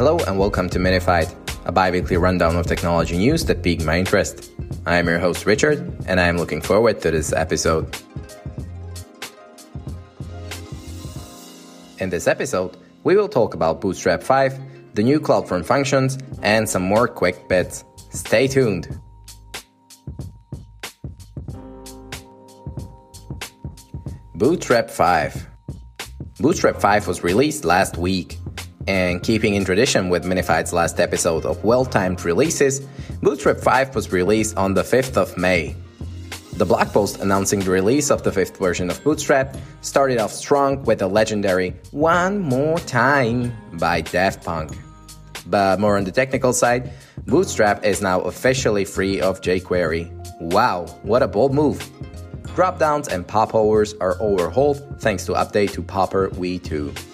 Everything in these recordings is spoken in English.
Hello and welcome to Minified, a bi weekly rundown of technology news that piqued my interest. I am your host Richard, and I am looking forward to this episode. In this episode, we will talk about Bootstrap 5, the new CloudFront functions, and some more quick bits. Stay tuned! Bootstrap 5 Bootstrap 5 was released last week, and keeping in tradition with Minified's last episode of well timed releases, Bootstrap 5 was released on the 5th of May. The blog post announcing the release of the fifth version of Bootstrap started off strong with the legendary One More Time by Daft Punk. But more on the technical side, Bootstrap is now officially free of jQuery. Wow, what a bold move! Dropdowns and popovers are overhauled thanks to update to Popper v2.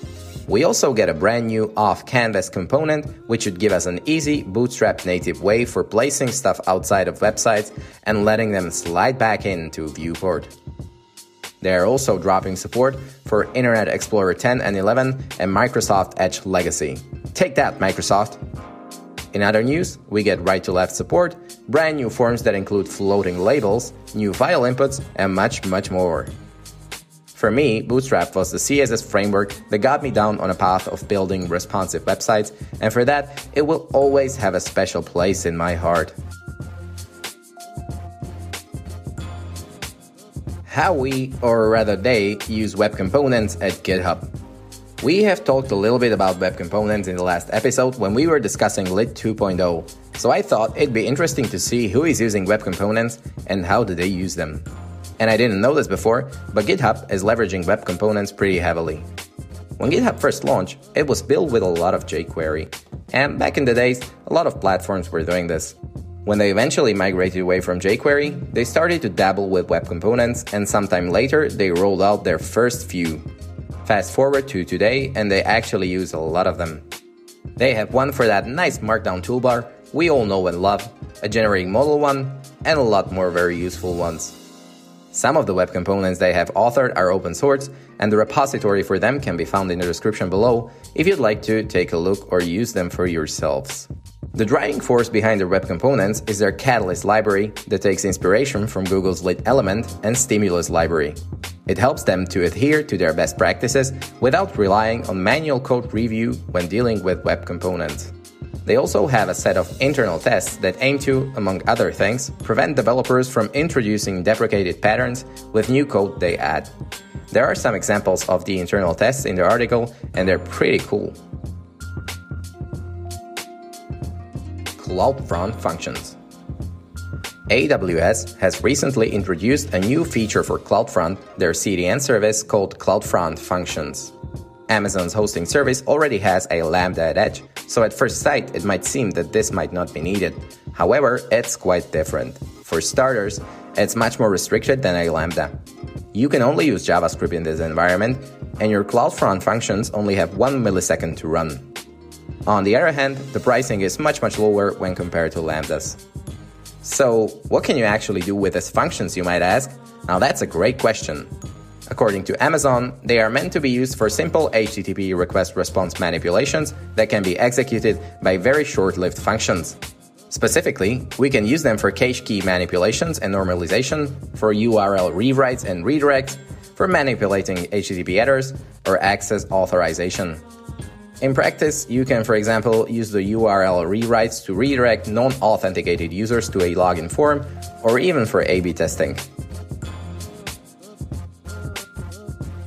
We also get a brand new off canvas component, which should give us an easy Bootstrap native way for placing stuff outside of websites and letting them slide back into viewport. They are also dropping support for Internet Explorer 10 and 11 and Microsoft Edge Legacy. Take that, Microsoft! In other news, we get right to left support, brand new forms that include floating labels, new file inputs, and much, much more. For me, Bootstrap was the CSS framework that got me down on a path of building responsive websites, and for that, it will always have a special place in my heart. How we, or rather they, use web components at GitHub. We have talked a little bit about web components in the last episode when we were discussing Lit 2.0, so I thought it'd be interesting to see who is using web components and how do they use them. And I didn't know this before, but GitHub is leveraging web components pretty heavily. When GitHub first launched, it was built with a lot of jQuery. And back in the days, a lot of platforms were doing this. When they eventually migrated away from jQuery, they started to dabble with web components, and sometime later, they rolled out their first few. Fast forward to today, and they actually use a lot of them. They have one for that nice markdown toolbar we all know and love, a generating model one, and a lot more very useful ones. Some of the web components they have authored are open source, and the repository for them can be found in the description below if you'd like to take a look or use them for yourselves. The driving force behind their web components is their Catalyst library that takes inspiration from Google's Lit Element and Stimulus library. It helps them to adhere to their best practices without relying on manual code review when dealing with web components. They also have a set of internal tests that aim to, among other things, prevent developers from introducing deprecated patterns with new code they add. There are some examples of the internal tests in the article, and they're pretty cool. CloudFront functions. AWS has recently introduced a new feature for CloudFront, their CDN service called CloudFront Functions. Amazon's hosting service already has a Lambda at Edge, so at first sight it might seem that this might not be needed. However, it's quite different. For starters, it's much more restricted than a Lambda. You can only use JavaScript in this environment, and your CloudFront functions only have 1 millisecond to run. On the other hand, the pricing is much much lower when compared to Lambdas. So, what can you actually do with these functions, you might ask? Now that's a great question. According to Amazon, they are meant to be used for simple HTTP request response manipulations that can be executed by very short lived functions. Specifically, we can use them for cache key manipulations and normalization, for URL rewrites and redirects, for manipulating HTTP headers, or access authorization. In practice, you can, for example, use the URL rewrites to redirect non authenticated users to a login form, or even for A B testing.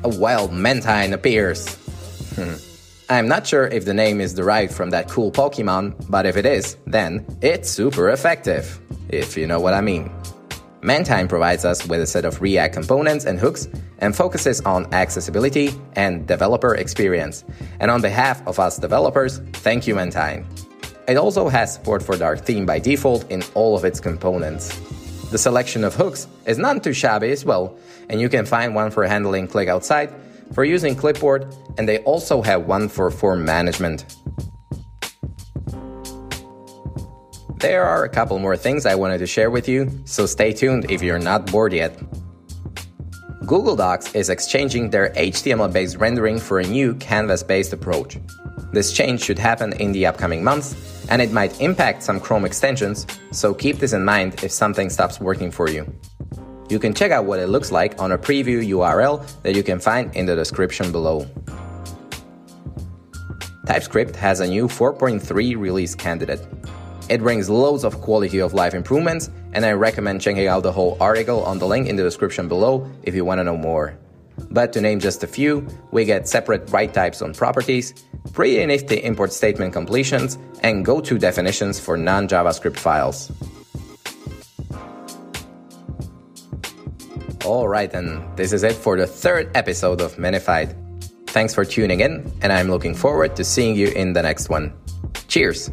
A wild Mantine appears. Hmm. I'm not sure if the name is derived from that cool Pokemon, but if it is, then it's super effective, if you know what I mean. Mantine provides us with a set of React components and hooks and focuses on accessibility and developer experience. And on behalf of us developers, thank you, Mantine. It also has support for Dark Theme by default in all of its components. The selection of hooks is not too shabby as well, and you can find one for handling click outside, for using clipboard, and they also have one for form management. There are a couple more things I wanted to share with you, so stay tuned if you're not bored yet. Google Docs is exchanging their HTML based rendering for a new canvas based approach. This change should happen in the upcoming months, and it might impact some Chrome extensions, so keep this in mind if something stops working for you. You can check out what it looks like on a preview URL that you can find in the description below. TypeScript has a new 4.3 release candidate. It brings loads of quality of life improvements, and I recommend checking out the whole article on the link in the description below if you want to know more. But to name just a few, we get separate write types on properties, pretty nifty import statement completions, and go to definitions for non JavaScript files. Alright, then, this is it for the third episode of Minified. Thanks for tuning in, and I'm looking forward to seeing you in the next one. Cheers!